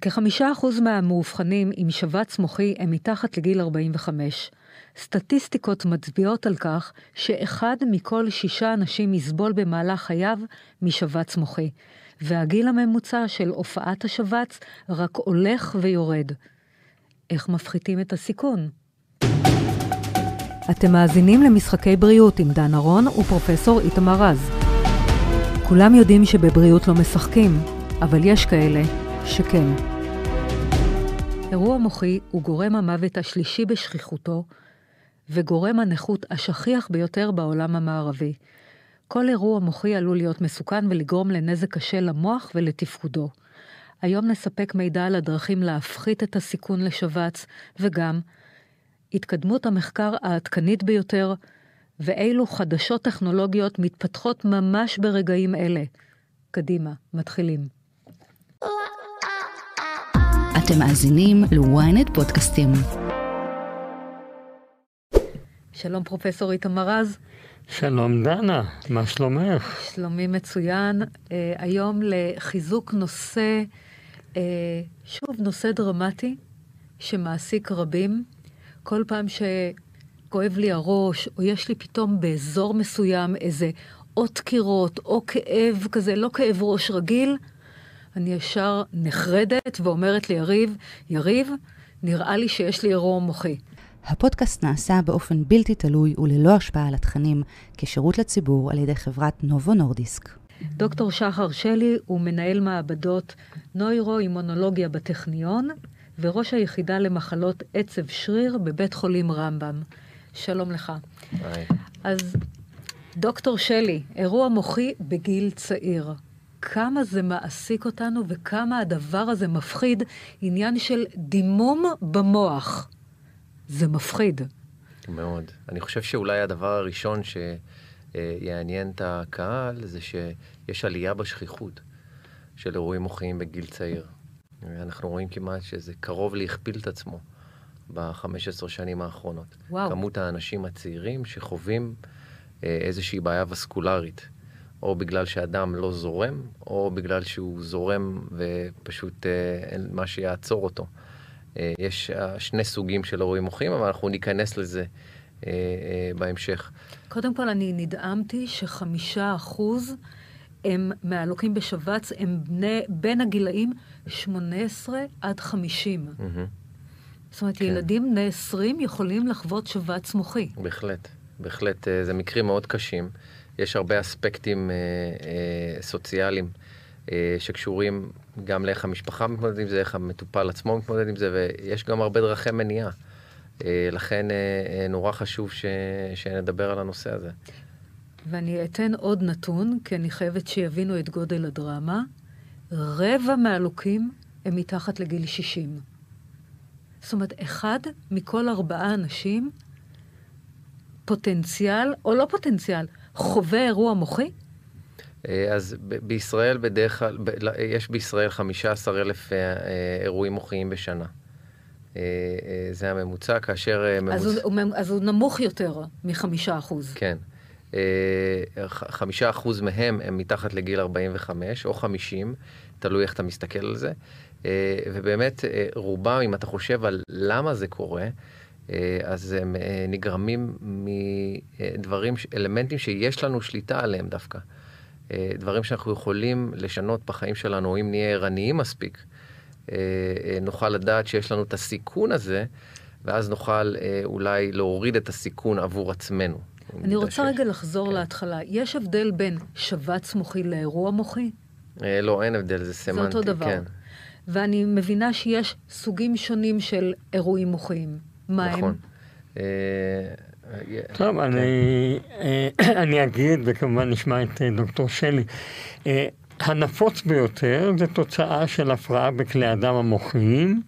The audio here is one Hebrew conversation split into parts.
כחמישה אחוז מהמאובחנים עם שבץ מוחי הם מתחת לגיל 45. סטטיסטיקות מצביעות על כך שאחד מכל שישה אנשים יסבול במהלך חייו משבץ מוחי, והגיל הממוצע של הופעת השבץ רק הולך ויורד. איך מפחיתים את הסיכון? אתם מאזינים למשחקי בריאות עם דן ארון ופרופסור איתמר רז. כולם יודעים שבבריאות לא משחקים, אבל יש כאלה שכן. אירוע מוחי הוא גורם המוות השלישי בשכיחותו, וגורם הנכות השכיח ביותר בעולם המערבי. כל אירוע מוחי עלול להיות מסוכן ולגרום לנזק קשה למוח ולתפקודו. היום נספק מידע על הדרכים להפחית את הסיכון לשבץ, וגם התקדמות המחקר העדכנית ביותר, ואילו חדשות טכנולוגיות מתפתחות ממש ברגעים אלה. קדימה, מתחילים. אתם מאזינים ל-ynet פודקאסטים. שלום פרופסור איתמר רז. שלום דנה, מה שלומך? שלומי מצוין. Uh, היום לחיזוק נושא, uh, שוב, נושא דרמטי שמעסיק רבים. כל פעם שכואב לי הראש, או יש לי פתאום באזור מסוים איזה או דקירות או כאב כזה, לא כאב ראש רגיל, אני ישר נחרדת ואומרת ליריב, יריב, נראה לי שיש לי אירוע מוחי. הפודקאסט נעשה באופן בלתי תלוי וללא השפעה על התכנים, כשירות לציבור על ידי חברת נובו נורדיסק. דוקטור שחר שלי הוא מנהל מעבדות נוירו-אימונולוגיה בטכניון, וראש היחידה למחלות עצב שריר בבית חולים רמב"ם. שלום לך. היי. אז דוקטור שלי, אירוע מוחי בגיל צעיר. כמה זה מעסיק אותנו וכמה הדבר הזה מפחיד, עניין של דימום במוח. זה מפחיד. מאוד. אני חושב שאולי הדבר הראשון שיעניין את הקהל זה שיש עלייה בשכיחות של אירועים מוחיים בגיל צעיר. אנחנו רואים כמעט שזה קרוב להכפיל את עצמו ב-15 שנים האחרונות. וואו. כמות האנשים הצעירים שחווים אה, איזושהי בעיה וסקולרית, או בגלל שאדם לא זורם, או בגלל שהוא זורם ופשוט אה, אין מה שיעצור אותו. אה, יש אה, שני סוגים של אירועים מוחיים, אבל אנחנו ניכנס לזה בהמשך. קודם כל, אני נדהמתי שחמישה אחוז הם מהלוקים בשבץ, הם בני, בין הגילאים 18 עד 50. מהמם. זאת אומרת, כן. ילדים בני 20 יכולים לחוות שבץ מוחי. בהחלט, בהחלט, זה מקרים מאוד קשים. יש הרבה אספקטים אה, אה, סוציאליים אה, שקשורים גם לאיך המשפחה מתמודדת עם זה, איך המטופל עצמו מתמודד עם זה, ויש גם הרבה דרכי מניעה. אה, לכן אה, אה, נורא חשוב ש, שנדבר על הנושא הזה. ואני אתן עוד נתון, כי אני חייבת שיבינו את גודל הדרמה. רבע מהלוקים הם מתחת לגיל 60. זאת אומרת, אחד מכל ארבעה אנשים, פוטנציאל, או לא פוטנציאל, חווה אירוע מוחי? אה, אז בישראל בדרך כלל, לא, יש בישראל 15 אלף אה, אה, אירועים מוחיים בשנה. זה הממוצע, כאשר. אז הוא, הוא- אז הוא נמוך יותר מחמישה אחוז. כן. חמישה אחוז מהם הם מתחת לגיל 45 או 50, תלוי איך אתה מסתכל על זה. ובאמת, רובם, אם אתה חושב על למה זה קורה, אז הם אה, נגרמים מדברים, אלמנטים שיש לנו שליטה עליהם דווקא. אה, דברים שאנחנו יכולים לשנות בחיים שלנו, אם נהיה ערניים מספיק, אה, אה, נוכל לדעת שיש לנו את הסיכון הזה, ואז נוכל אה, אולי להוריד את הסיכון עבור עצמנו. אני רוצה. רגע לחזור כן. להתחלה. יש הבדל בין שבץ מוחי לאירוע מוחי? אה, לא, אין הבדל, זה סמנטי. אותו דבר. כן, ואני מבינה שיש סוגים שונים של אירועים מוחיים. מה נכון. הם? אה, טוב, כן. אני, אה, אני אגיד, וכמובן נשמע את אה, דוקטור שלי. הנפוץ ביותר זה תוצאה של הפרעה בכלי הדם המוחיים,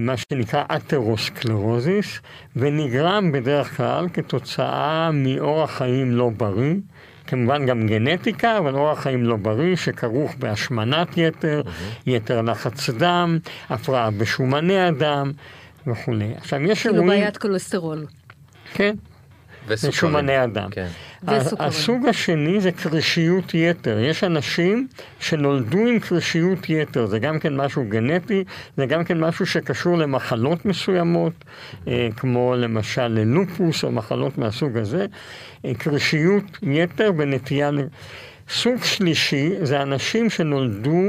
מה שנקרא אתרוסקלרוזיס, ונגרם בדרך כלל כתוצאה מאורח חיים לא בריא. כמובן גם גנטיקה, אבל אורח חיים לא בריא שכרוך בהשמנת יתר, יתר לחץ דם, הפרעה בשומני הדם וכולי. עכשיו יש כאילו אירועים... בעיית כולסטרול. כן. ושומני אדם. כן. וסוכרים. הסוג השני זה קרישיות יתר. יש אנשים שנולדו עם קרישיות יתר, זה גם כן משהו גנטי, זה גם כן משהו שקשור למחלות מסוימות, אה, כמו למשל ללופוס או מחלות מהסוג הזה. אה, קרישיות יתר ונטייה... סוג שלישי זה אנשים שנולדו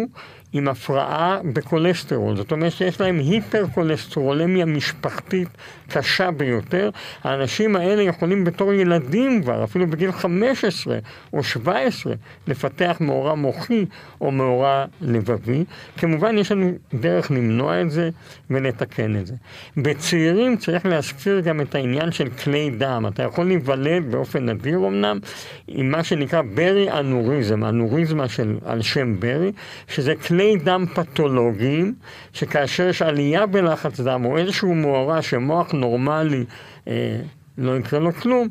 עם הפרעה בכולסטרול, זאת אומרת שיש להם היפר-כולסטרולמיה משפחתית קשה ביותר. האנשים האלה יכולים בתור ילדים כבר, אפילו בגיל 15 או 17, לפתח מאורע מוחי או מאורע לבבי. כמובן יש לנו דרך למנוע את זה ולתקן את זה. בצעירים צריך להזכיר גם את העניין של כלי דם. אתה יכול להיוולד באופן נדיר אמנם עם מה שנקרא ברי אנוריזם, אנוריזמה של, על שם ברי, שזה כלי דם פתולוגיים, שכאשר יש עלייה בלחץ דם או איזשהו מאורע שמוח נורמלי אה, לא יקרה לו כלום,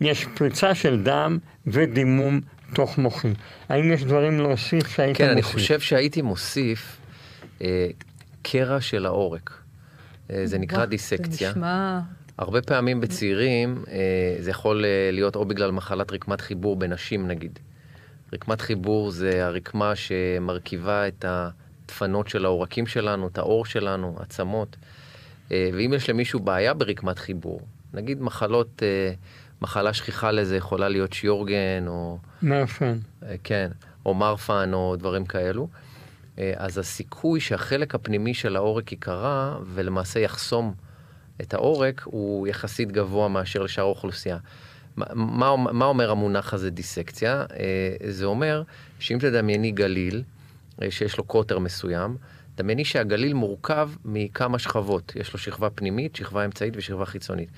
יש פריצה של דם ודימום תוך מוחי. האם יש דברים להוסיף שהיית כן, אני מוסיף? חושב שהייתי מוסיף אה, קרע של העורק. אה, זה נקרא דיסקציה. זה נשמע... הרבה פעמים בצעירים אה, זה יכול אה, להיות או בגלל מחלת רקמת חיבור בנשים נגיד. רקמת חיבור זה הרקמה שמרכיבה את הדפנות של העורקים שלנו, את העור שלנו, עצמות. אה, ואם יש למישהו בעיה ברקמת חיבור, נגיד מחלות, אה, מחלה שכיחה לזה יכולה להיות שיורגן או... מאפן. אה, כן, או מרפן או דברים כאלו, אז הסיכוי שהחלק הפנימי של העורק ייקרע ולמעשה יחסום את העורק הוא יחסית גבוה מאשר לשאר האוכלוסייה. מה, מה, אומר המונח הזה דיסקציה? אה, זה אומר שאם תדמייני גליל אה, שיש לו קוטר מסוים, דמייני שהגליל מורכב מכמה שכבות. יש לו שכבה פנימית, שכבה אמצעית ושכבה חיצונית.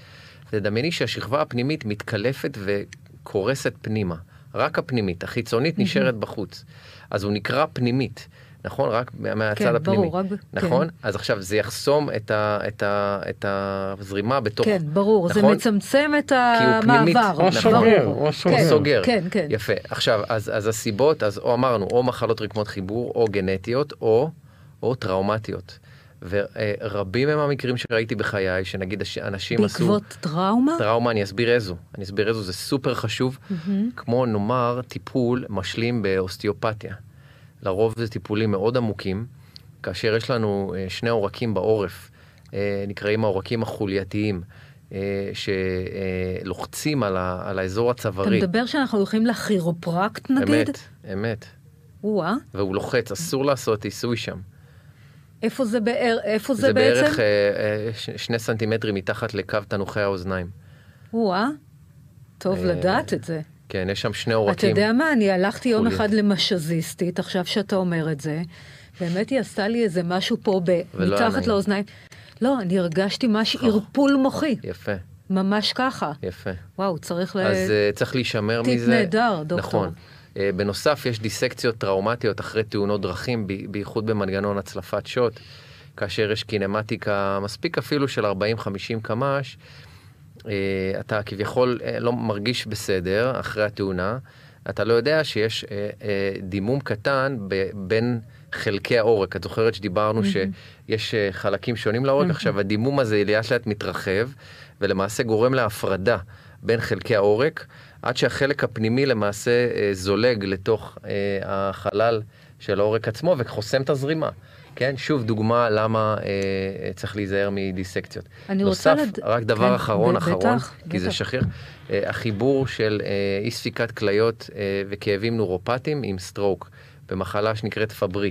תדמייני שהשכבה הפנימית מתקלפת וקורסת פנימה. רק הפנימית, החיצונית נשארת בחוץ. אז הוא נקרא פנימית, נכון? רק מהצד כן, הפנימי. ברור, רק ב- נכון? אז עכשיו זה יחסום את, ה, את, ה, את הזרימה בתוך... כן, ברור, זה נכון? מצמצם את כי הוא פנימית, המעבר. או נכון. סוגר, ברור. או סוגר. כן, סוגר. כן, כן. יפה. עכשיו, אז, אז הסיבות, אז או אמרנו, או מחלות רקמות חיבור, או גנטיות, או, או טראומטיות. ורבים הם המקרים שראיתי בחיי, שנגיד אנשים עשו... בעקבות טראומה? טראומה, אני אסביר איזו. אני אסביר איזו, זה סופר חשוב. כמו נאמר טיפול משלים באוסטיופתיה. לרוב זה טיפולים מאוד עמוקים, כאשר יש לנו אה, שני עורקים בעורף, אה, נקראים העורקים החולייתיים, אה, שלוחצים על, ה- על האזור אתה הצווארי. מדבר שאנחנו הולכים לכירופרקט נגיד? אמת, אמת. או-אה, והוא לוחץ, אסור לעשות עיסוי שם. איפה זה בער- איפה זה זה בעצם? בערך אה, אה, ש- שני סנטימטרים מתחת לקו תנוחי האוזניים. או-אה, טוב אה, לדעת את זה. כן, יש שם שני אתה עורקים. יודע מה, אני הלכתי יום. אחד למשזיסטית, עכשיו שאתה אומר את זה, באמת היא עשתה לי איזה משהו פה ב- מתחת. לאוזניים. לא, אני הרגשתי משהו ערפול מוחי, יפה, ממש ככה. יפה. וואו, צריך ל... אז uh, צריך להישמר טיפ מזה. נהדר, דוקטור. נכון. Uh, בנוסף, יש דיסקציות טראומטיות אחרי תאונות דרכים, בייחוד במנגנון הצלפת שוט, כאשר יש קינמטיקה מספיק אפילו של 40-50 קמ"ש, אתה כביכול uh, לא מרגיש בסדר אחרי התאונה, אתה לא יודע שיש uh, דימום קטן בין חלקי העורק. את זוכרת שדיברנו שיש uh, חלקים שונים לעורק, עכשיו הדימום הזה לאט לאט מתרחב, ולמעשה גורם להפרדה בין חלקי העורק, עד שהחלק הפנימי למעשה אה, זולג לתוך אה, החלל של העורק עצמו וחוסם את הזרימה. כן, שוב דוגמה למה אה, אה, צריך להיזהר מדיסקציות. אני רוצה נוסף, לד- רק דבר כן, אחרון, ב- אחרון, בטח, כי זה בטח. שכיח, אה, החיבור של אה, אי ספיקת כליות אה, וכאבים נורופטיים עם סטרוק, במחלה שנקראת פברי.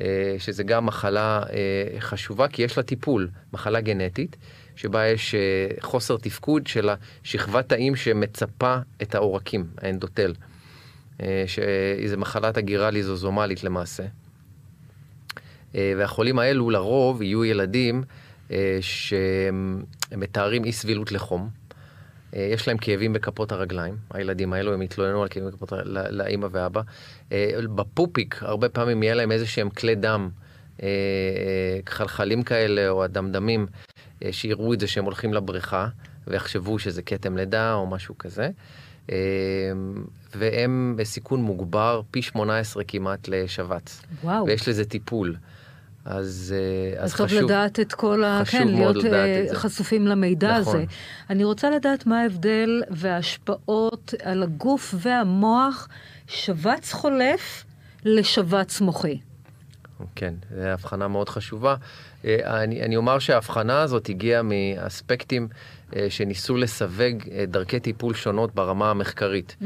אה, שזה גם מחלה אה, חשובה, כי יש לה טיפול, מחלה גנטית, שבה יש אה, חוסר תפקוד של השכבת תאים שמצפה את העורקים, האנדוטל, אה, שזה מחלת הגירה ליזוזומלית למעשה. אה, והחולים האלו לרוב יהיו ילדים אה, שמתארים אי סבילות לחום. אה, יש להם כאבים בכפות הרגליים, הילדים האלו, הם התלוננו על כאבים בכפות לאימא ואבא. בפופיק, הרבה פעמים יהיה להם איזה שהם כלי דם, חלחלים כאלה או הדמדמים, שיראו את זה שהם הולכים לבריכה, ויחשבו שזה כתם לידה או משהו כזה. אה, והם בסיכון מוגבר פי 18 כמעט לשבץ. וואו. ויש לזה טיפול. אז, אה, אז אז טוב חשוב, לדעת את כל ה... כן, להיות אה. חשופים למידע נכון. הזה. אני רוצה לדעת מה ההבדל וההשפעות על הגוף והמוח שבץ חולף לשבץ מוחי. כן, זו הבחנה מאוד חשובה. אה, אני, אני אומר שההבחנה הזאת הגיעה מאספקטים שניסו לסווג אה, דרכי טיפול שונות ברמה המחקרית.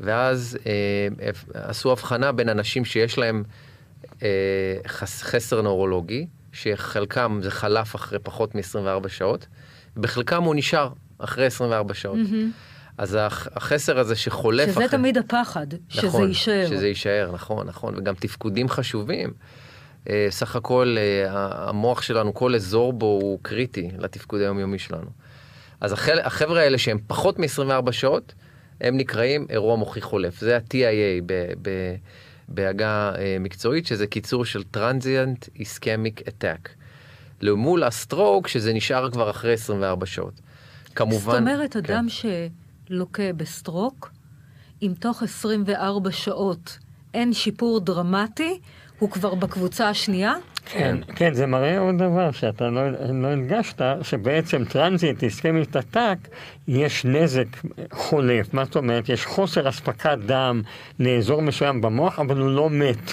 ואז אה, עשו הבחנה בין אנשים שיש להם אה, חס, חסר נוירולוגי, שחלקם זה חלף אחרי פחות מ-24 שעות, ובחלקם הוא נשאר אחרי 24 שעות. אז הח- החסר הזה שחולף שזה אחרי... תמיד הפחד, שזה נכון, יישאר. שזה יישאר, נכון, נכון, וגם תפקודים חשובים. אה, סך הכל אה, ה- המוח שלנו, כל אזור בו הוא קריטי לתפקוד היומיומי שלנו. אז החל, החבר'ה האלה שהם פחות מ-24 שעות, הם נקראים אירוע מוחי חולף. זה ה-TIA ב- ב- בעגה אה, מקצועית, שזה קיצור של Transient Ischemic Attack. למול ה stroke, שזה נשאר כבר אחרי 24 שעות. כמובן... זאת אומרת, כן. אדם שלוקה ב stroke, אם תוך 24 שעות אין שיפור דרמטי, הוא כבר בקבוצה השנייה? כן, כן, זה מראה עוד דבר שאתה לא, לא הדגשת, שבעצם transient ischemic attack, יש נזק חולף. מה זאת אומרת? יש חוסר אספקת דם לאזור מסוים במוח, אבל הוא לא מת.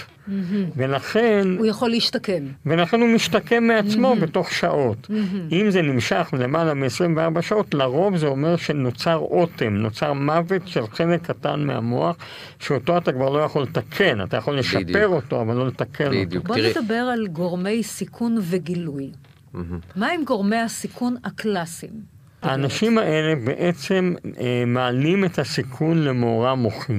ולכן, הוא יכול להשתקם. ולכן הוא משתקם מעצמו בתוך שעות. אם זה נמשך למעלה מ-24 שעות, לרוב זה אומר שנוצר אוטם, נוצר מוות של חלק קטן מהמוח, שאותו אתה כבר לא יכול לתקן. אתה יכול לשפר בדיוק. אותו, אבל לא לתקן אותו. בדיוק. בוא תראי- נדבר על גורמי סיכון וגילוי. מהמם. מה עם גורמי הסיכון הקלאסיים? האנשים האלה בעצם אה, מעלים את הסיכון למאורע מוחי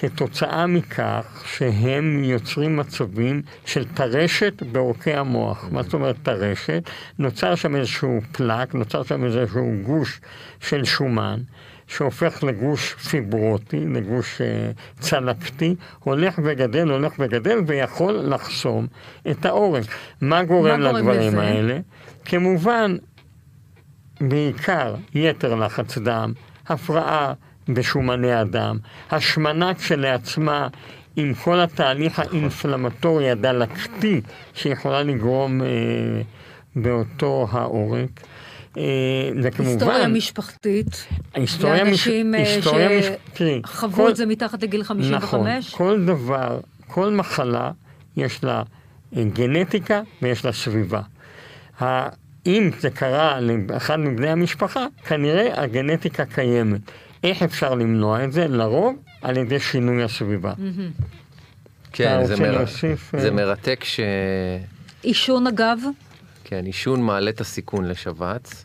כתוצאה מכך שהם יוצרים מצבים של טרשת בעורקי המוח. מה זאת אומרת טרשת? נוצר שם איזשהו פלק, נוצר שם איזשהו גוש של שומן. שהופך לגוש פיברוטי, לגוש אה, צלקתי, הולך וגדל, הולך וגדל, ויכול לחסום את העורק. מה גורם גורם לדברים לזה? האלה? כמובן, בעיקר יתר לחץ דם, הפרעה בשומני הדם, השמנה כשלעצמה עם כל התהליך האינפלמטורי הדלקתי שיכולה לגרום אה, באותו העורק. אה, וכמובן, היסטוריה משפחתית, לאנשים אה, מש- שחוו כל- את זה מתחת לגיל 55? נכון, כל דבר, כל מחלה, יש לה אה, גנטיקה ויש לה סביבה. אם זה קרה לאחד מבני המשפחה, כנראה הגנטיקה קיימת. איך אפשר למנוע את זה? לרוב על ידי שינוי הסביבה. כן, אתה זה, מר... להוסיף, אה? זה מרתק ש... עישון אגב, כן, עישון מעלה את הסיכון לשבץ.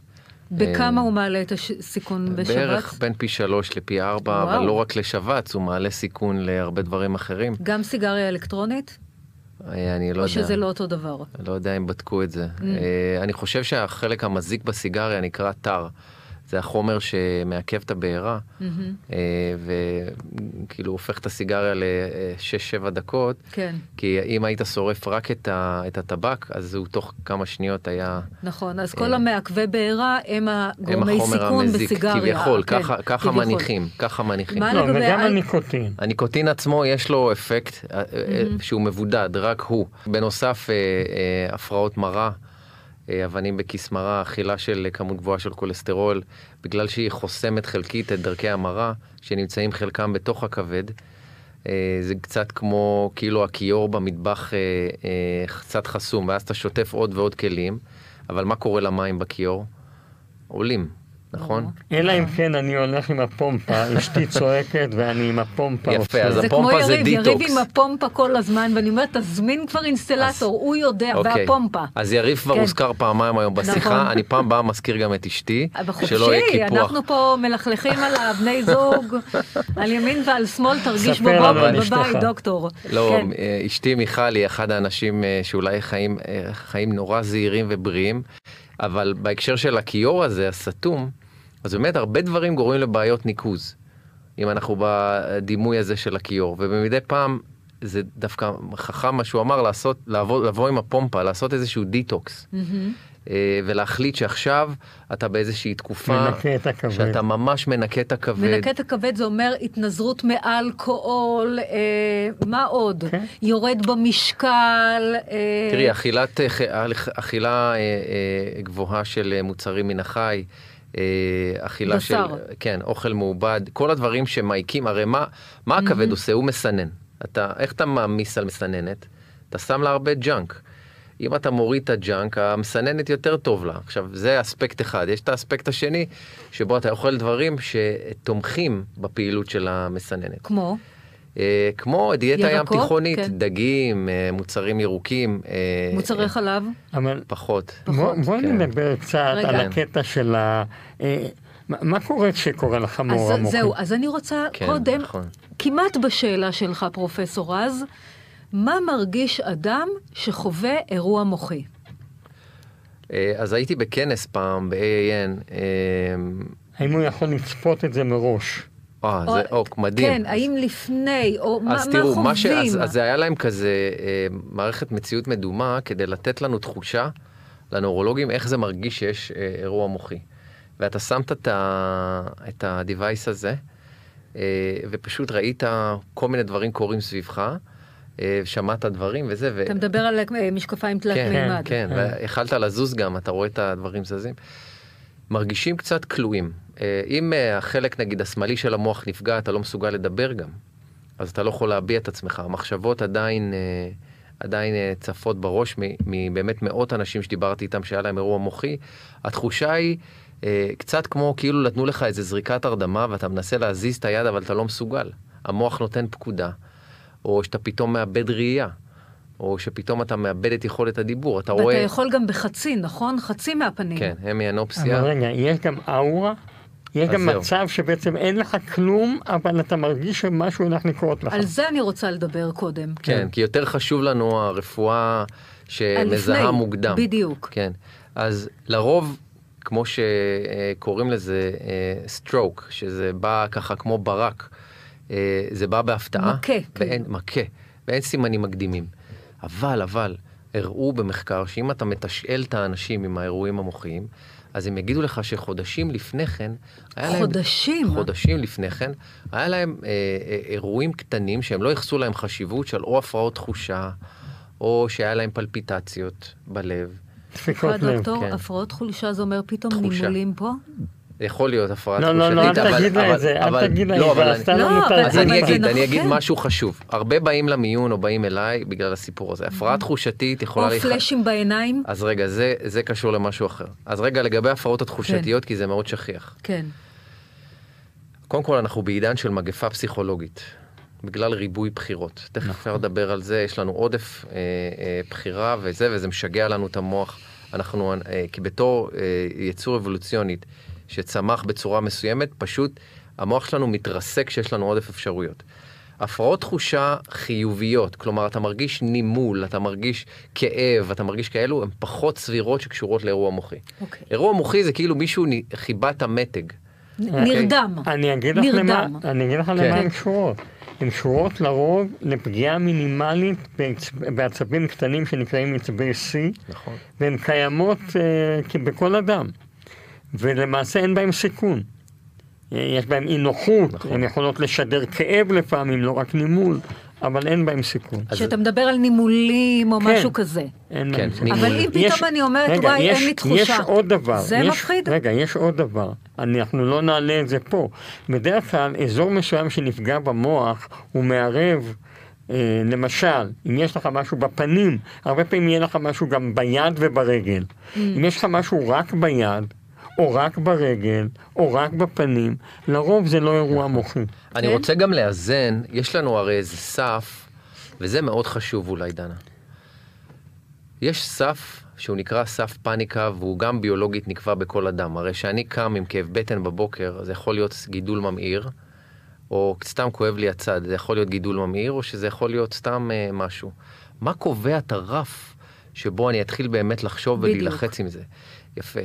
בכמה אה, הוא מעלה את הסיכון בשבץ? בערך בין פי שלוש לפי ארבע, וואו. אבל לא רק לשבץ, הוא מעלה סיכון להרבה דברים אחרים. גם סיגריה אלקטרונית? אה, אני לא או יודע. שזה לא אותו דבר? לא יודע אם בדקו את זה. Mm. אני חושב שהחלק המזיק בסיגריה נקרא טר. זה החומר שמעכב את הבעירה, מהמם. אה, וכאילו הופך את הסיגריה ל-6-7 דקות, כן, כי אם היית שורף רק את, ה, את הטבק, אז הוא תוך כמה שניות היה... נכון. אז כל אה. המעכבי בעירה הם הם הגורמי החומר סיכון המזיק, בסיגריה. כביכול, כן, ככה, ככה כביכול. מניחים, ככה מניחים. מה לא, לגבי וגם ה- הניקוטין. הניקוטין עצמו יש לו אפקט אה, שהוא מבודד, רק הוא. בנוסף, אה, אה, הפרעות מרה, אבנים בכיס מרה, אכילה של כמות גבוהה של כולסטרול, בגלל שהיא חוסמת חלקית את דרכי המרה, שנמצאים חלקם בתוך הכבד. אה, זה קצת כמו כאילו הכיור במטבח אה, אה, קצת חסום, ואז אתה שוטף עוד ועוד כלים, אבל מה קורה למים בכיור? עולים, נכון? אלא אם כן אני הולך עם הפומפה, אשתי צועקת ואני עם הפומפה יפה. אז זה כמו הפומפה זה יריב, יריב דיטוקס. עם הפומפה כל הזמן, ואני אומרת, תזמין כבר אינסטלטור, הוא יודע, אוקיי. והפומפה. אז יריב כבר כן. הוזכר פעמיים היום נכון. בשיחה, אני פעם באה מזכיר גם את אשתי, אבל שלא יהיה חופשי, קיפוח. אנחנו פה מלכלכים על הבני זוג, על ימין ועל שמאל, תרגיש בבוקר על בבית. דוקטור. לא, כן. אה, אשתי מיכל היא אחד האנשים אה, שאולי חיים, אה, חיים נורא זהירים ובריאים, אבל בהקשר של הכיור הזה, הסתום, אז באמת הרבה דברים גורמים לבעיות ניקוז, אם אנחנו בדימוי הזה של הכיור, ובמדי פעם זה דווקא חכם מה שהוא אמר, לעשות, לבוא, לבוא עם הפומפה, לעשות איזשהו דיטוקס. אה, ולהחליט שעכשיו אתה באיזושהי תקופה, מנקה את הכבד. שאתה ממש מנקה את הכבד. מנקה את הכבד זה אומר התנזרות מאלכוהול, אה, מה עוד? כן. יורד במשקל. אה, תראי, אכילת, אה, אכילה אה, אה, גבוהה של מוצרים מן החי, אה, אכילה בשר. של, כן, אוכל מעובד, כל הדברים שמעיקים, הרי מה, מה הכבד עושה? הוא מסנן. אתה, איך אתה מעמיס על מסננת? אתה שם לה הרבה ג'אנק. אם אתה מוריד את הג'אנק, המסננת יותר טוב לה. עכשיו, זה אספקט אחד. יש את האספקט השני, שבו אתה אוכל דברים שתומכים בפעילות של המסננת. כמו? אה, כמו דיאטה ים תיכונית, כן. דגים, אה, מוצרים ירוקים. אה, מוצרי חלב? אבל פחות. בוא, בוא כן. נדבר קצת רגע. על הקטע של ה... אה, מה- מה קורה כשקורה לך אז מאורע מוחי? זהו, אז אני רוצה כן, קודם, נכון. כמעט בשאלה שלך, פרופסור רז, מה מרגיש אדם שחווה אירוע מוחי? אה, אז הייתי בכנס פעם ב-AAN, אה, האם הוא יכול לצפות את זה מראש? אה, זה או, מדהים. כן, האם לפני, או מה, אז מה תראו, חווים? מה ש... אז, אז זה היה להם כזה אה, מערכת מציאות מדומה כדי לתת לנו תחושה, לנוירולוגים, איך זה מרגיש שיש אה, אירוע מוחי. ואתה שמת את, ה... את ה-device הזה, אה, ופשוט ראית כל מיני דברים קורים סביבך, אה, שמעת דברים וזה, ו... אתה מדבר על אה, משקפיים תלת כן, מימד. כן, כן. ויכלת לזוז גם, אתה רואה את הדברים זזים. מרגישים קצת כלואים. אה, אם אה, החלק, נגיד, השמאלי של המוח נפגע, אתה לא מסוגל לדבר גם. אז אתה לא יכול להביע את עצמך. המחשבות עדיין, אה, עדיין צפות בראש מבאמת מאות אנשים שדיברתי איתם שהיה להם אירוע מוחי. התחושה היא קצת כמו כאילו נתנו לך איזה זריקת הרדמה ואתה מנסה להזיז את היד אבל אתה לא מסוגל. המוח נותן פקודה, או שאתה פתאום מאבד ראייה. או שפתאום אתה מאבד את יכולת הדיבור, אתה ואתה רואה... יכול גם בחצי, נכון? חצי מהפנים. כן, המיאנופסיה. אבל רגע, יש גם אאורה? יש גם זהו. מצב שבעצם אין לך כלום, אבל אתה מרגיש שמשהו הולך לקרות לך. על זה אני רוצה לדבר קודם. כן, כי יותר חשוב לנו הרפואה שמזהה לפני, מוקדם. בדיוק. כן. אז לרוב, כמו שקוראים לזה סטרוק, שזה בא ככה כמו ברק, אה, זה בא בהפתעה. מכה, ואין, כאילו. מכה, ואין סימנים מקדימים. אבל, אבל, הראו במחקר שאם אתה מתשאל את האנשים עם האירועים המוחיים, אז הם יגידו לך שחודשים לפני כן, היה להם... חודשים? חודשים לפני כן, היה להם אה, אה, אירועים קטנים שהם לא ייחסו להם חשיבות של או הפרעות תחושה, או שהיה להם פלפיטציות בלב. דפיקות לב. דוקטור, כן. הפרעות חולשה זה אומר פתאום תחושה. נימולים פה? יכול להיות הפרעה לא, תחושתית, לא, לא, אל אבל- תגיד לה את זה, אל תגיד לה, לא, היא אבל עשתה אני- לא, לנו את. אז אני זה אגיד, נכון. אני אגיד משהו חשוב. הרבה באים למיון או באים אליי בגלל הסיפור הזה. הפרעה תחושתית יכולה... או להיח- פלאשים בעיניים? אז רגע, זה, זה קשור למשהו אחר. אז רגע, לגבי ההפרעות התחושתיות, כי זה מאוד שכיח. כן. קודם כל, אנחנו בעידן של מגפה פסיכולוגית, בגלל ריבוי בחירות. תכף אפשר לדבר על זה, יש לנו עודף אה, אה, בחירה וזה, וזה משגע לנו את המוח. אנחנו, אה, כי בתור אה, יצור אבולוציונית שצמח בצורה מסוימת, פשוט המוח שלנו מתרסק כשיש לנו עודף אפשרויות. הפרעות תחושה חיוביות, כלומר אתה מרגיש נימול, אתה מרגיש כאב, אתה מרגיש כאלו, הן פחות סבירות שקשורות לאירוע מוחי. אוקיי. אירוע מוחי זה כאילו מישהו חיבה את המתג. נרדם. אני אגיד לך למה, נרדם. אני אגיד לך כן. למה הן קשורות. הן קשורות לרוב לפגיעה מינימלית בעצ- בעצבים קטנים שנקראים עצבי C, נכון. והן קיימות אה, כ- בכל אדם, ולמעשה אין בהן סיכון. יש בהן אי נוחות, נכון. הן יכולות לשדר כאב לפעמים, לא רק נימול, אבל אין בהן סיכון. אז- שאתה מדבר על נימולים או כן. משהו כזה. אין כן, סיכון. נימול. אבל אם פתאום יש- אני אומרת, רגע, וואי, יש- אין לי תחושה. יש עוד דבר. זה יש, מפחיד? רגע, יש עוד דבר. אנחנו לא נעלה את זה פה. בדרך כלל, אזור מסוים שנפגע במוח, הוא מערב, אה, למשל, אם יש לך משהו בפנים, הרבה פעמים יהיה לך משהו גם ביד וברגל. Mm. אם יש לך משהו רק ביד, או רק ברגל, או רק בפנים, לרוב זה לא אירוע מוחי. אני כן? רוצה גם לאזן, יש לנו הרי איזה סף, וזה מאוד חשוב אולי, דנה. יש סף שהוא נקרא סף פאניקה, והוא גם ביולוגית נקבע בכל אדם. הרי כשאני קם עם כאב בטן בבוקר, זה יכול להיות גידול ממאיר, או סתם כואב לי הצד, זה יכול להיות גידול ממאיר, או שזה יכול להיות סתם אה, משהו. מה קובע את הרף שבו אני אתחיל באמת לחשוב בדיוק. ולהילחץ עם זה? יפה.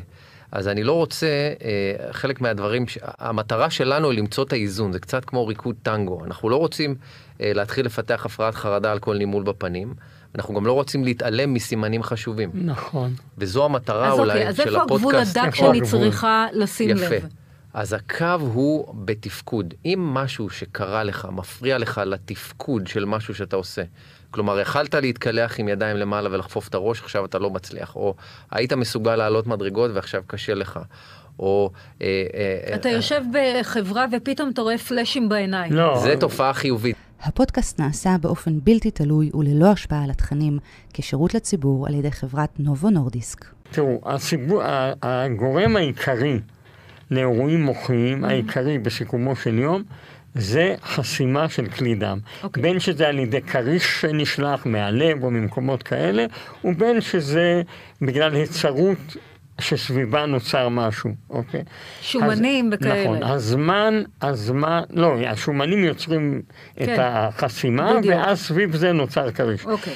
אז אני לא רוצה, אה, חלק מהדברים, המטרה שלנו היא למצוא את האיזון, זה קצת כמו ריקוד טנגו. אנחנו לא רוצים אה, להתחיל לפתח הפרעת חרדה על כל נימול בפנים. אנחנו גם לא רוצים להתעלם מסימנים חשובים. נכון. וזו המטרה אולי אוקיי, של הפודקאסט. אז איפה הגבול הדק שאני צריכה לשים יפה. לב? אז הקו הוא בתפקוד. אם משהו שקרה לך, מפריע לך לתפקוד של משהו שאתה עושה, כלומר, יכלת להתקלח עם ידיים למעלה ולחפוף את הראש, עכשיו אתה לא מצליח, או היית מסוגל לעלות מדרגות ועכשיו קשה לך, או... אה, אה, אתה אה, יושב בחברה ופתאום אתה רואה פלאשים בעיניים. לא. זה תופעה חיובית. הפודקאסט נעשה באופן בלתי תלוי וללא השפעה על התכנים, כשירות לציבור על ידי חברת נובו נורדיסק. תראו, הציבור, הגורם העיקרי לאירועים מוחיים, mm-hmm. העיקרי בסיכומו של יום, זה חסימה של כלי דם. Okay. אוקיי. בין שזה על ידי כריש שנשלח מהלב או ממקומות כאלה, ובין שזה בגלל היצרות שסביבה נוצר משהו, אוקיי? שומנים אז, וכאלה. נכון, הזמן, הזמן, לא, השומנים יוצרים כן. את החסימה, בדיוק. ואז סביב זה נוצר כריש. אוקיי.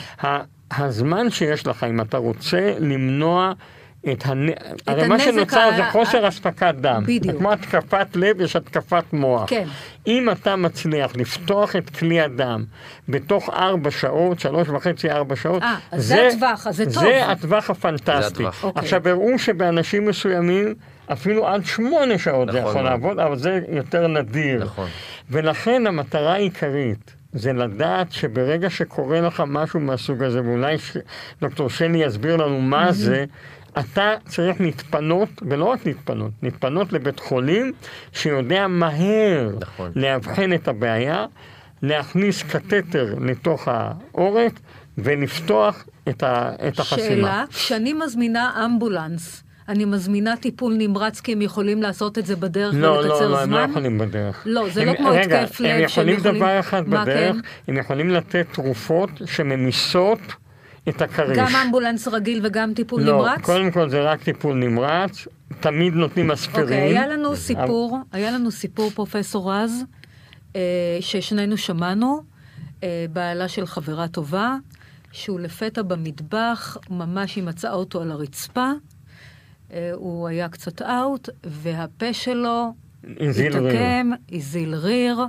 הזמן שיש לך, אם אתה רוצה למנוע את, הנ... את הרי מה שנוצר ה... זה חוסר אספקת דם. בדיוק. כמו התקפת לב, יש התקפת מוח. כן. אם אתה מצליח לפתוח את כלי הדם בתוך ארבע שעות, שלוש וחצי, ארבע שעות, 아, זה, זה הטווח, אז זה טוב. זה הטווח הפנטסטי. זה הטווח. אוקיי. עכשיו, הראו שבאנשים מסוימים, אפילו עד שמונה שעות נכון, זה יכול לעבוד, אבל זה יותר נדיר. נכון. ולכן המטרה העיקרית, זה לדעת שברגע שקורה לך משהו מהסוג הזה, ואולי ש... דוקטור שני יסביר לנו מה זה, אתה צריך להתפנות, ולא רק להתפנות, להתפנות לבית חולים שיודע מהר נכון. לאבחן את הבעיה, להכניס קתטר לתוך העורק ולפתוח את, ה, את החסימה. שאלה, כשאני מזמינה אמבולנס, אני מזמינה טיפול נמרץ כי הם יכולים לעשות את זה בדרך לא, ולקצר לא, זמן? לא, הם לא יכולים בדרך. לא, זה הם, לא כמו רגע, התקף לב הם יכולים יכולים... דבר אחד מה בדרך, כן? הם יכולים לתת תרופות שממיסות את הכריש. גם אמבולנס רגיל וגם טיפול לא, נמרץ? לא, קודם כל זה רק טיפול נמרץ, תמיד נותנים אספירין. אוקיי, היה לנו סיפור, היה לנו סיפור, פרופסור רז, אה, ששנינו שמענו, אה, בעלה של חברה טובה, שהוא לפתע במטבח, ממש היא מצאה אותו על הרצפה, אה, הוא היה קצת אאוט, והפה שלו התעקם, הזיל ריר.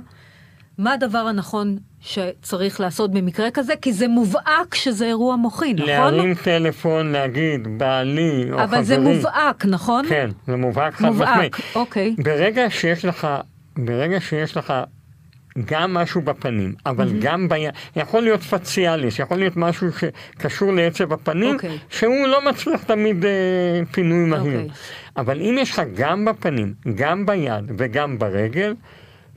מה הדבר הנכון שצריך לעשות במקרה כזה? כי זה מובהק שזה אירוע מוחי, נכון? להרים טלפון, להגיד, בעלי או אבל חברי. אבל זה מובהק, נכון? כן, זה מובהק חד משמעית. משמעית. אוקיי. ברגע שיש לך, ברגע שיש לך גם משהו בפנים, אבל mm-hmm. גם ביד, יכול להיות פציאליס, יכול להיות משהו שקשור לעצב הפנים, okay. אוקיי. שהוא לא מצליח תמיד אה, פינוי מהיר. Okay. אוקיי. אבל אם יש לך גם בפנים, גם ביד וגם ברגל,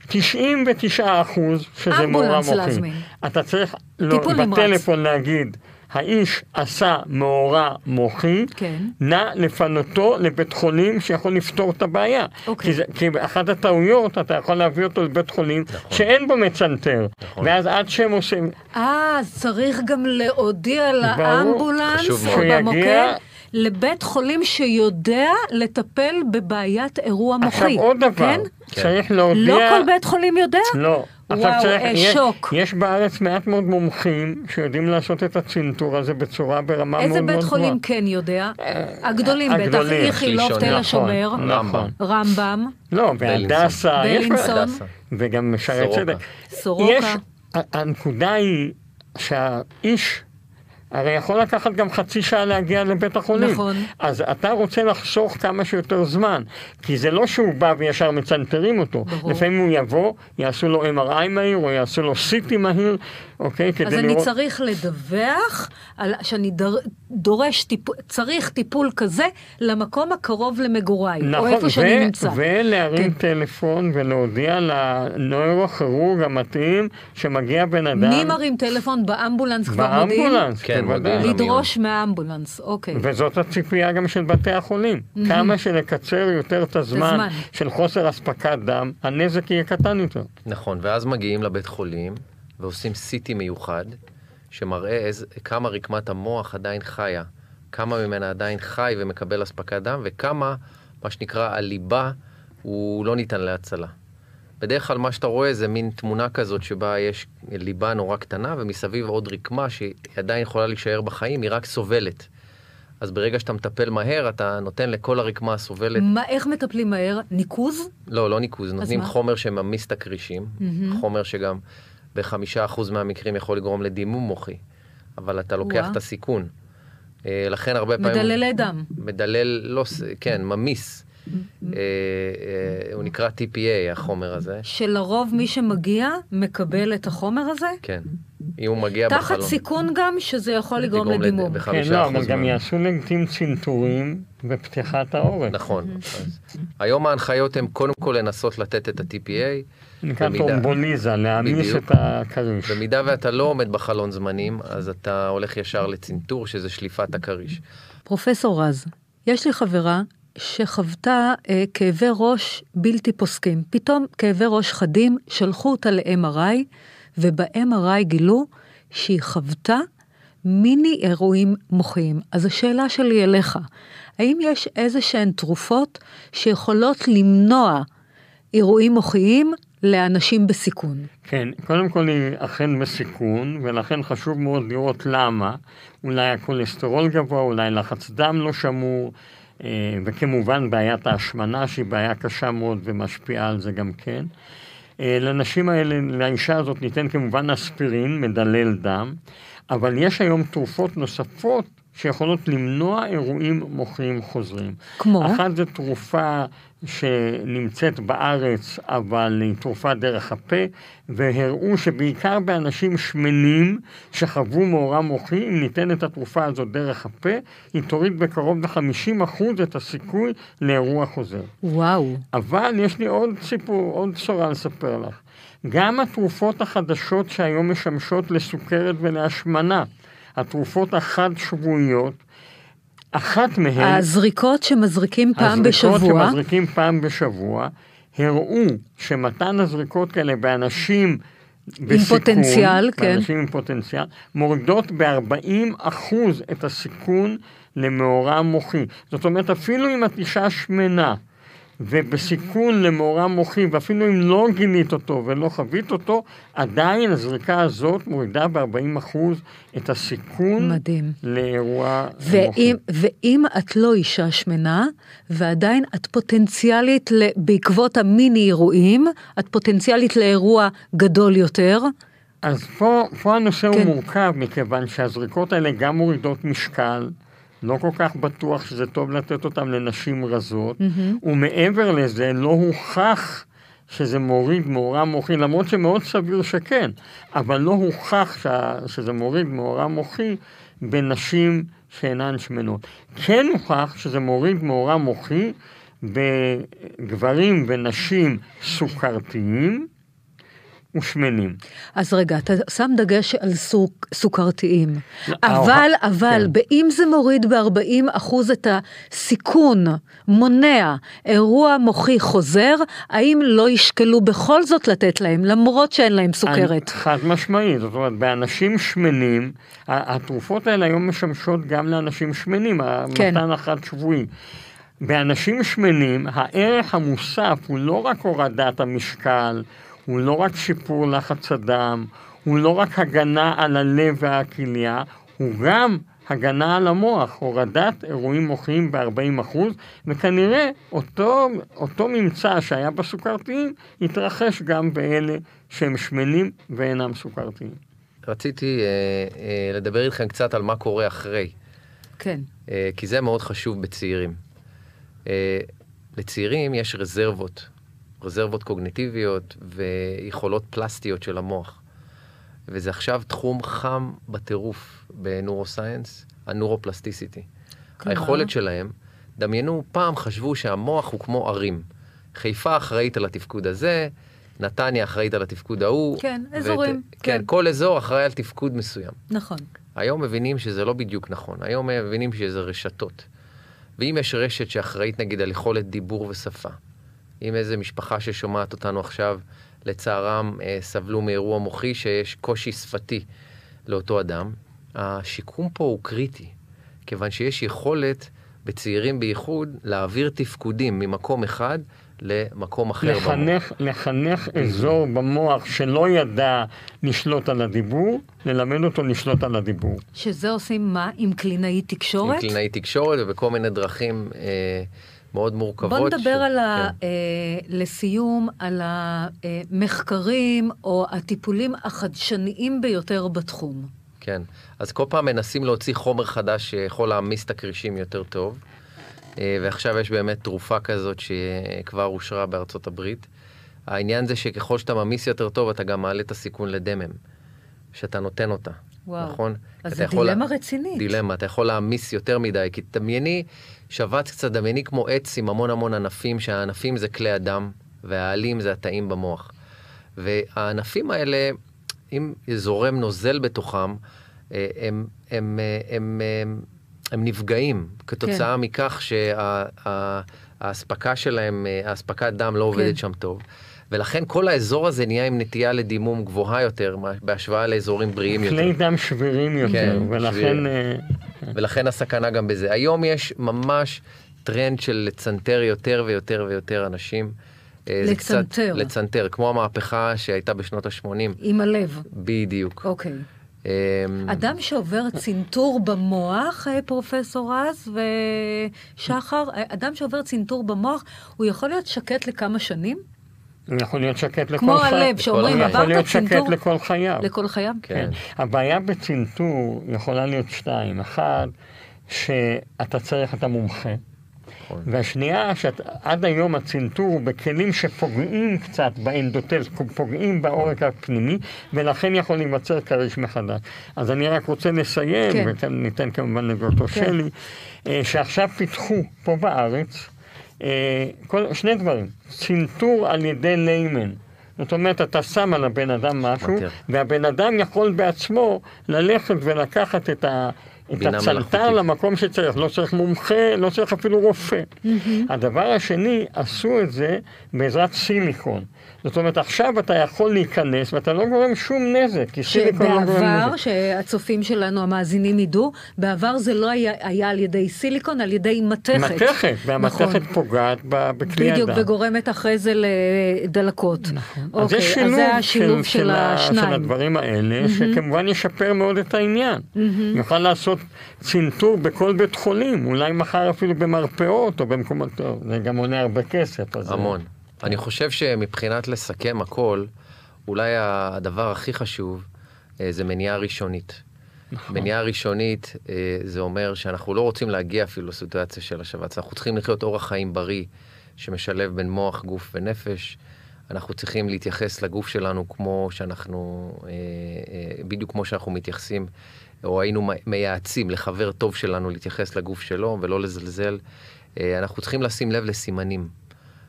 99 אחוז שזה מאורע מוחי. אתה צריך לא, בטלפון להגיד, האיש עשה מאורע מוחי, כן. נא לפנותו לבית חולים שיכול לפתור את הבעיה. אוקיי. כי, זה, כי באחת הטעויות אתה יכול להביא אותו לבית חולים נכון. שאין בו מצנתר, נכון. ואז עד שהם עושים... אה, צריך גם להודיע לאמבולנס או במוקד. לבית חולים שיודע לטפל בבעיית אירוע מוחי. עכשיו עוד דבר, כן? צריך להודיע... לא כל בית חולים יודע? לא. וואו, צריך, אה, יש, שוק. יש בארץ מעט מאוד מומחים שיודעים לעשות את הצנתור הזה בצורה ברמה מאוד מאוד גבוהה. איזה בית חולים כן יודע? הגדולים בטח, איכילוב, תל השומר, נכון. רמב"ם. לא, בהדסה, בלינסון. וגם שערי צדק. סורוקה. הנקודה היא שהאיש הרי יכול לקחת גם חצי שעה להגיע לבית החולים. נכון. אז אתה רוצה לחסוך כמה שיותר זמן, כי זה לא שהוא בא וישר מצנתרים אותו. ברור. לפעמים הוא יבוא, יעשו לו MRI מהיר, או יעשו לו CT מהיר, אוקיי? כדי לראות... אז אני צריך לדווח על, שאני דר, דורש, טיפול, צריך טיפול כזה למקום הקרוב למגוריי, נכון, או איפה ו- שאני נמצא. ולהרים כן. טלפון ולהודיע לנוירוכירורג המתאים שמגיע בן אדם... מי מרים טלפון? באמבולנס כבר מודיעים? באמבולנס, כן, מודיעים. לדרוש מהאמבולנס, אוקיי. וזאת הציפייה גם של בתי החולים. כמה שנקצר יותר את הזמן, הזמן של חוסר אספקת דם, הנזק יהיה קטן יותר. נכון, ואז מגיעים לבית חולים. ועושים CT מיוחד, שמראה איז, כמה רקמת המוח עדיין חיה, כמה ממנה עדיין חי ומקבל אספקת דם, וכמה, מה שנקרא, הליבה הוא לא ניתן להצלה. בדרך כלל מה שאתה רואה זה מין תמונה כזאת שבה יש ליבה נורא קטנה, ומסביב עוד רקמה שהיא עדיין יכולה להישאר בחיים, היא רק סובלת. אז ברגע שאתה מטפל מהר, אתה נותן לכל הרקמה הסובלת... מה, איך מטפלים מהר? ניקוז? לא, לא ניקוז, נותנים מה? חומר שממיס את הקרישים, מהמם. חומר שגם בחמישה אחוז מהמקרים יכול לגרום לדימום מוחי, אבל אתה לוקח וואה. את הסיכון. אה, לכן הרבה פעמים... מדללי דם. מדלל, לא, כן, ממיס. אה, אה, הוא נקרא TPA, החומר הזה. שלרוב מי שמגיע מקבל את החומר הזה? כן. אם הוא מגיע תחת בחלום. סיכון גם שזה יכול לגרום לגרום לד- לדימום. כן, לא, אבל גם יעשו לעיתים צנתורים בפתיחת העורק. נכון. אז היום ההנחיות הן קודם כל לנסות לתת את ה-TPA. נקרא טרומבוליזה, להעמיס. את הכריש. במידה ואתה לא עומד בחלון זמנים, אז אתה הולך ישר לצנתור, שזה שליפת הכריש. פרופסור רז, יש לי חברה שחוותה אה, כאבי ראש בלתי פוסקים. פתאום כאבי ראש חדים, שלחו אותה ל-MRI, וב-MRI גילו שהיא חוותה מיני אירועים מוחיים. אז השאלה שלי אליך, האם יש איזה שהן תרופות שיכולות למנוע אירועים מוחיים לאנשים בסיכון? כן, קודם כל היא אכן בסיכון, ולכן חשוב מאוד לראות למה. אולי הכולסטרול גבוה, אולי לחץ דם לא שמור, וכמובן בעיית ההשמנה, שהיא בעיה קשה מאוד ומשפיעה על זה גם כן. אה, לנשים האלה, לאישה הזאת ניתן כמובן אספירין, מדלל דם, אבל יש היום תרופות נוספות שיכולות למנוע אירועים מוחיים חוזרים. כמו? אחת זו תרופה שנמצאת בארץ, אבל היא תרופה דרך הפה, והראו שבעיקר באנשים שמנים שחוו מאורע מוחי, אם ניתן את התרופה הזאת דרך הפה, היא תוריד בקרוב ל-50% את הסיכוי לאירוע חוזר. וואו. אבל יש לי עוד סיפור, עוד בשורה לספר לך. גם התרופות החדשות שהיום משמשות לסוכרת ולהשמנה, התרופות החד-שבועיות, אחת מהן... הזריקות שמזריקים פעם הזריקות בשבוע, שמזריקים פעם בשבוע, הראו שמתן הזריקות כאלה באנשים בסיכון, פוטנציאל, כן. באנשים עם פוטנציאל, מורידות ב-40 אחוז את הסיכון למאורע מוחי. זאת אומרת, אפילו אם את אישה שמנה ובסיכון למאורע מוחי, ואפילו אם לא גילית אותו ולא חווית אותו, עדיין הזריקה הזאת מורידה ב-40 אחוז את הסיכון מדהים. לאירוע ואם, מוחי. ואם את לא אישה שמנה, ועדיין את פוטנציאלית, בעקבות המיני אירועים, את פוטנציאלית לאירוע גדול יותר, אז פה, פה הנושא כן. הוא מורכב, מכיוון שהזריקות האלה גם מורידות משקל, לא כל כך בטוח שזה טוב לתת אותן לנשים רזות, ומעבר לזה לא הוכח שזה מוריד מאורע מוחי, למרות שמאוד סביר שכן, אבל לא הוכח שה, שזה מוריד מאורע מוחי בנשים שאינן שמנות. כן הוכח שזה מוריד מאורע מוחי בגברים ונשים סוכרתיים ושמנים. אז רגע, אתה שם דגש על סוק, סוכרתיים. לא, אבל, ההוכ- אבל, כן. באם זה מוריד ב-40 אחוז את הסיכון, מונע אירוע מוחי חוזר, האם לא ישקלו בכל זאת לתת להם, למרות שאין להם סוכרת? חד משמעית, זאת אומרת, באנשים שמנים, התרופות האלה היום משמשות גם לאנשים שמנים, כן. המתן החד שבועי. באנשים שמנים, הערך המוסף הוא לא רק הורדת המשקל, הוא לא רק שיפור לחץ הדם, הוא לא רק הגנה על הלב והכליה, הוא גם הגנה על המוח, הורדת אירועים מוחיים ב-40%, וכנראה אותו, אותו ממצא שהיה בסוכרתיים יתרחש גם באלה שהם שמנים ואינם סוכרתיים. רציתי אה, אה, לדבר איתכם קצת על מה קורה אחרי, כן. אה, כי זה מאוד חשוב בצעירים. אה, לצעירים יש רזרבות, רזרבות קוגניטיביות ויכולות פלסטיות של המוח. וזה עכשיו תחום חם בטירוף בנורוסייאנס, הנורופלסטיסיטי. היכולת שלהם, דמיינו, פעם חשבו שהמוח הוא כמו ערים. חיפה אחראית על התפקוד הזה, נתניה אחראית על התפקוד ההוא. כן, ואת- אזורים, כן, כן. כל אזור אחראי על תפקוד מסוים. נכון. היום מבינים שזה לא בדיוק נכון, היום מבינים שזה רשתות. ואם יש רשת שאחראית נגיד על יכולת דיבור ושפה, אם איזה משפחה ששומעת אותנו עכשיו, לצערם אה, סבלו מאירוע מוחי שיש קושי שפתי לאותו אדם, השיקום פה הוא קריטי, כיוון שיש יכולת בצעירים בייחוד, להעביר תפקודים ממקום אחד למקום אחר לחנך, במוח. לחנך אזור במוח שלא ידע לשלוט על הדיבור, ללמד אותו לשלוט על הדיבור. שזה עושים מה? עם קלינאי תקשורת? עם קלינאי תקשורת ובכל מיני דרכים אה, מאוד מורכבות. בוא נדבר ש... על ה, כן. אה, לסיום על המחקרים או הטיפולים החדשניים ביותר בתחום. כן, אז כל פעם מנסים להוציא חומר חדש שיכול להעמיס את הכרישים יותר טוב. אה, ועכשיו יש באמת תרופה כזאת שכבר אושרה בארצות הברית. העניין זה שככל שאתה ממיס יותר טוב, אתה גם מעלה את הסיכון לדמם, שאתה נותן אותה, וואו. נכון? אז זו יכול לה- דילמה רצינית. דילמה, אתה יכול להעמיס יותר מדי, כי דמייני, שבץ קצת, דמייני כמו עץ עם המון המון ענפים, שהענפים זה כלי הדם, והעלים זה התאים במוח. והענפים האלה, אם זורם נוזל בתוכם, אה, הם, הם, אה, הם, הם, הם נפגעים כתוצאה כן. מכך שהאספקה שלהם, אה, האספקת דם לא עובדת כן. שם טוב. ולכן כל האזור הזה נהיה עם נטייה לדימום גבוהה יותר בהשוואה לאזורים בריאים יותר. כלי דם שבירים יותר, כן, ולכן... שביר. אה, ולכן הסכנה גם בזה. היום יש ממש טרנד של לצנתר יותר ויותר ויותר אנשים. אה, קצת- לצנתר. לצנתר, כמו המהפכה שהייתה בשנות ה-80. עם הלב. בדיוק. אוקיי. אה, אדם שעובר צנתור במוח, אה, פרופסור רז ושחר, אדם שעובר צנתור במוח, הוא יכול להיות שקט לכמה שנים? הוא יכול להיות שקט לכל כמו חייו. הלב, שאומרים, החיים. הוא יכול עברת להיות שקט צנתור לכל חייו. לכל חייו? כן. הבעיה בצנתור יכולה להיות שתיים. אחד, שאתה צריך את המומחה. נכון. והשנייה, שעד היום הצנתור הוא בכלים שפוגעים קצת באנדוטל, פוגעים בעורק הפנימי, ולכן יכול להיווצר כריש מחדש. אז אני רק רוצה לסיים, כן. וניתן כמובן לדוקטור כן. שלי, אה, שעכשיו פיתחו פה בארץ כל, שני דברים, צנתור על ידי ליימן. זאת אומרת, אתה שם על הבן אדם משהו, מכיר. והבן אדם יכול בעצמו ללכת ולקחת את ה... את מלאכותית. למקום שצריך, לא צריך מומחה, לא צריך אפילו רופא. הדבר השני, עשו את זה בעזרת סיליקון. זאת אומרת, עכשיו אתה יכול להיכנס ואתה לא גורם שום נזק, כי סיליקון לא גורם שבעבר, נזק. שהצופים שלנו, המאזינים ידעו, בעבר זה לא היה, היה על ידי סיליקון, על ידי מתכת. מתכת, והמתכת נכון. פוגעת בכלי בדיוק, הדם. וגורמת אחרי זה לדלקות. נכון. אוקיי, אז יש שילוב, אז זה השילוב של, של, השניים. של הדברים האלה, שכמובן ישפר מאוד את העניין. יוכל לעשות צנתור בכל בית חולים, אולי מחר אפילו במרפאות או במקומות, טוב, זה גם עולה הרבה כסף. אז- המון. אני חושב שמבחינת לסכם הכל, אולי הדבר הכי חשוב אה, זה מניעה ראשונית. נכון. מניעה ראשונית אה, זה אומר שאנחנו לא רוצים להגיע אפילו לסיטואציה של השבץ, אנחנו צריכים לחיות אורח חיים בריא שמשלב בין מוח, גוף ונפש. אנחנו צריכים להתייחס לגוף שלנו כמו שאנחנו, אה, אה, בדיוק כמו שאנחנו מתייחסים, או היינו מייעצים לחבר טוב שלנו להתייחס לגוף שלו ולא לזלזל. אה, אנחנו צריכים לשים לב לסימנים.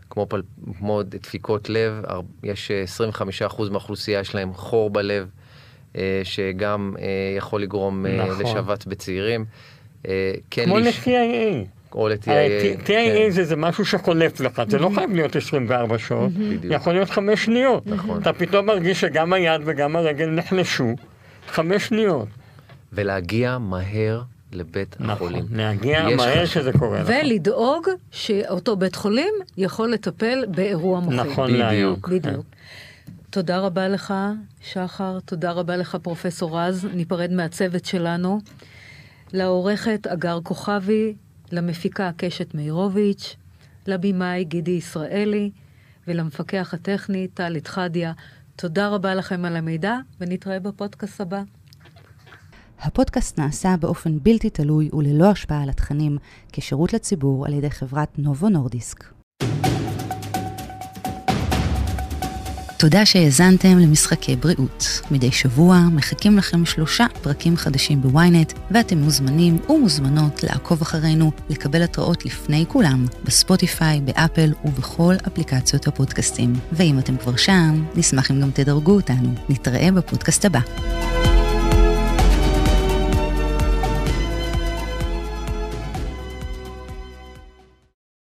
כמו, פל, כמו דפיקות לב, יש אה, 25% מהאוכלוסייה יש להם חור בלב, אה, שגם אה, יכול לגרום אה, נכון. לשבץ בצעירים. אה, כן כמו להיש- ל-TIA. או ל-TIA. TIA כן. זה, זה משהו שחולף לך, זה לא חייב להיות 24 שעות, בדיוק. יכול להיות חמש שניות. נכון. אתה פתאום מרגיש שגם היד וגם הרגל נחלשו, חמש שניות. ולהגיע מהר לבית נכון, החולים. להגיע יש מהר. שזה קורה. ולדאוג שאותו בית חולים יכול לטפל באירוע מוחי. נכון בדיוק. להיום. בדיוק. תודה רבה לך, שחר, תודה רבה לך, פרופסור רז. ניפרד מהצוות שלנו. לעורכת אגר כוכבי, למפיקה קשת מאירוביץ', לבמאי גידי ישראלי, ולמפקח הטכני טל איתחדיה. תודה רבה לכם על המידע, ונתראה בפודקאסט הבא. הפודקאסט נעשה באופן בלתי תלוי וללא השפעה על התכנים, כשירות לציבור על ידי חברת נובו נורדיסק. תודה שהאזנתם למשחקי בריאות. מדי שבוע מחכים לכם שלושה פרקים חדשים בוויינט, ואתם מוזמנים ומוזמנות לעקוב אחרינו, לקבל התראות לפני כולם, בספוטיפיי, באפל ובכל אפליקציות הפודקאסטים. ואם אתם כבר שם, נשמח אם גם תדרגו אותנו. נתראה בפודקאסט הבא.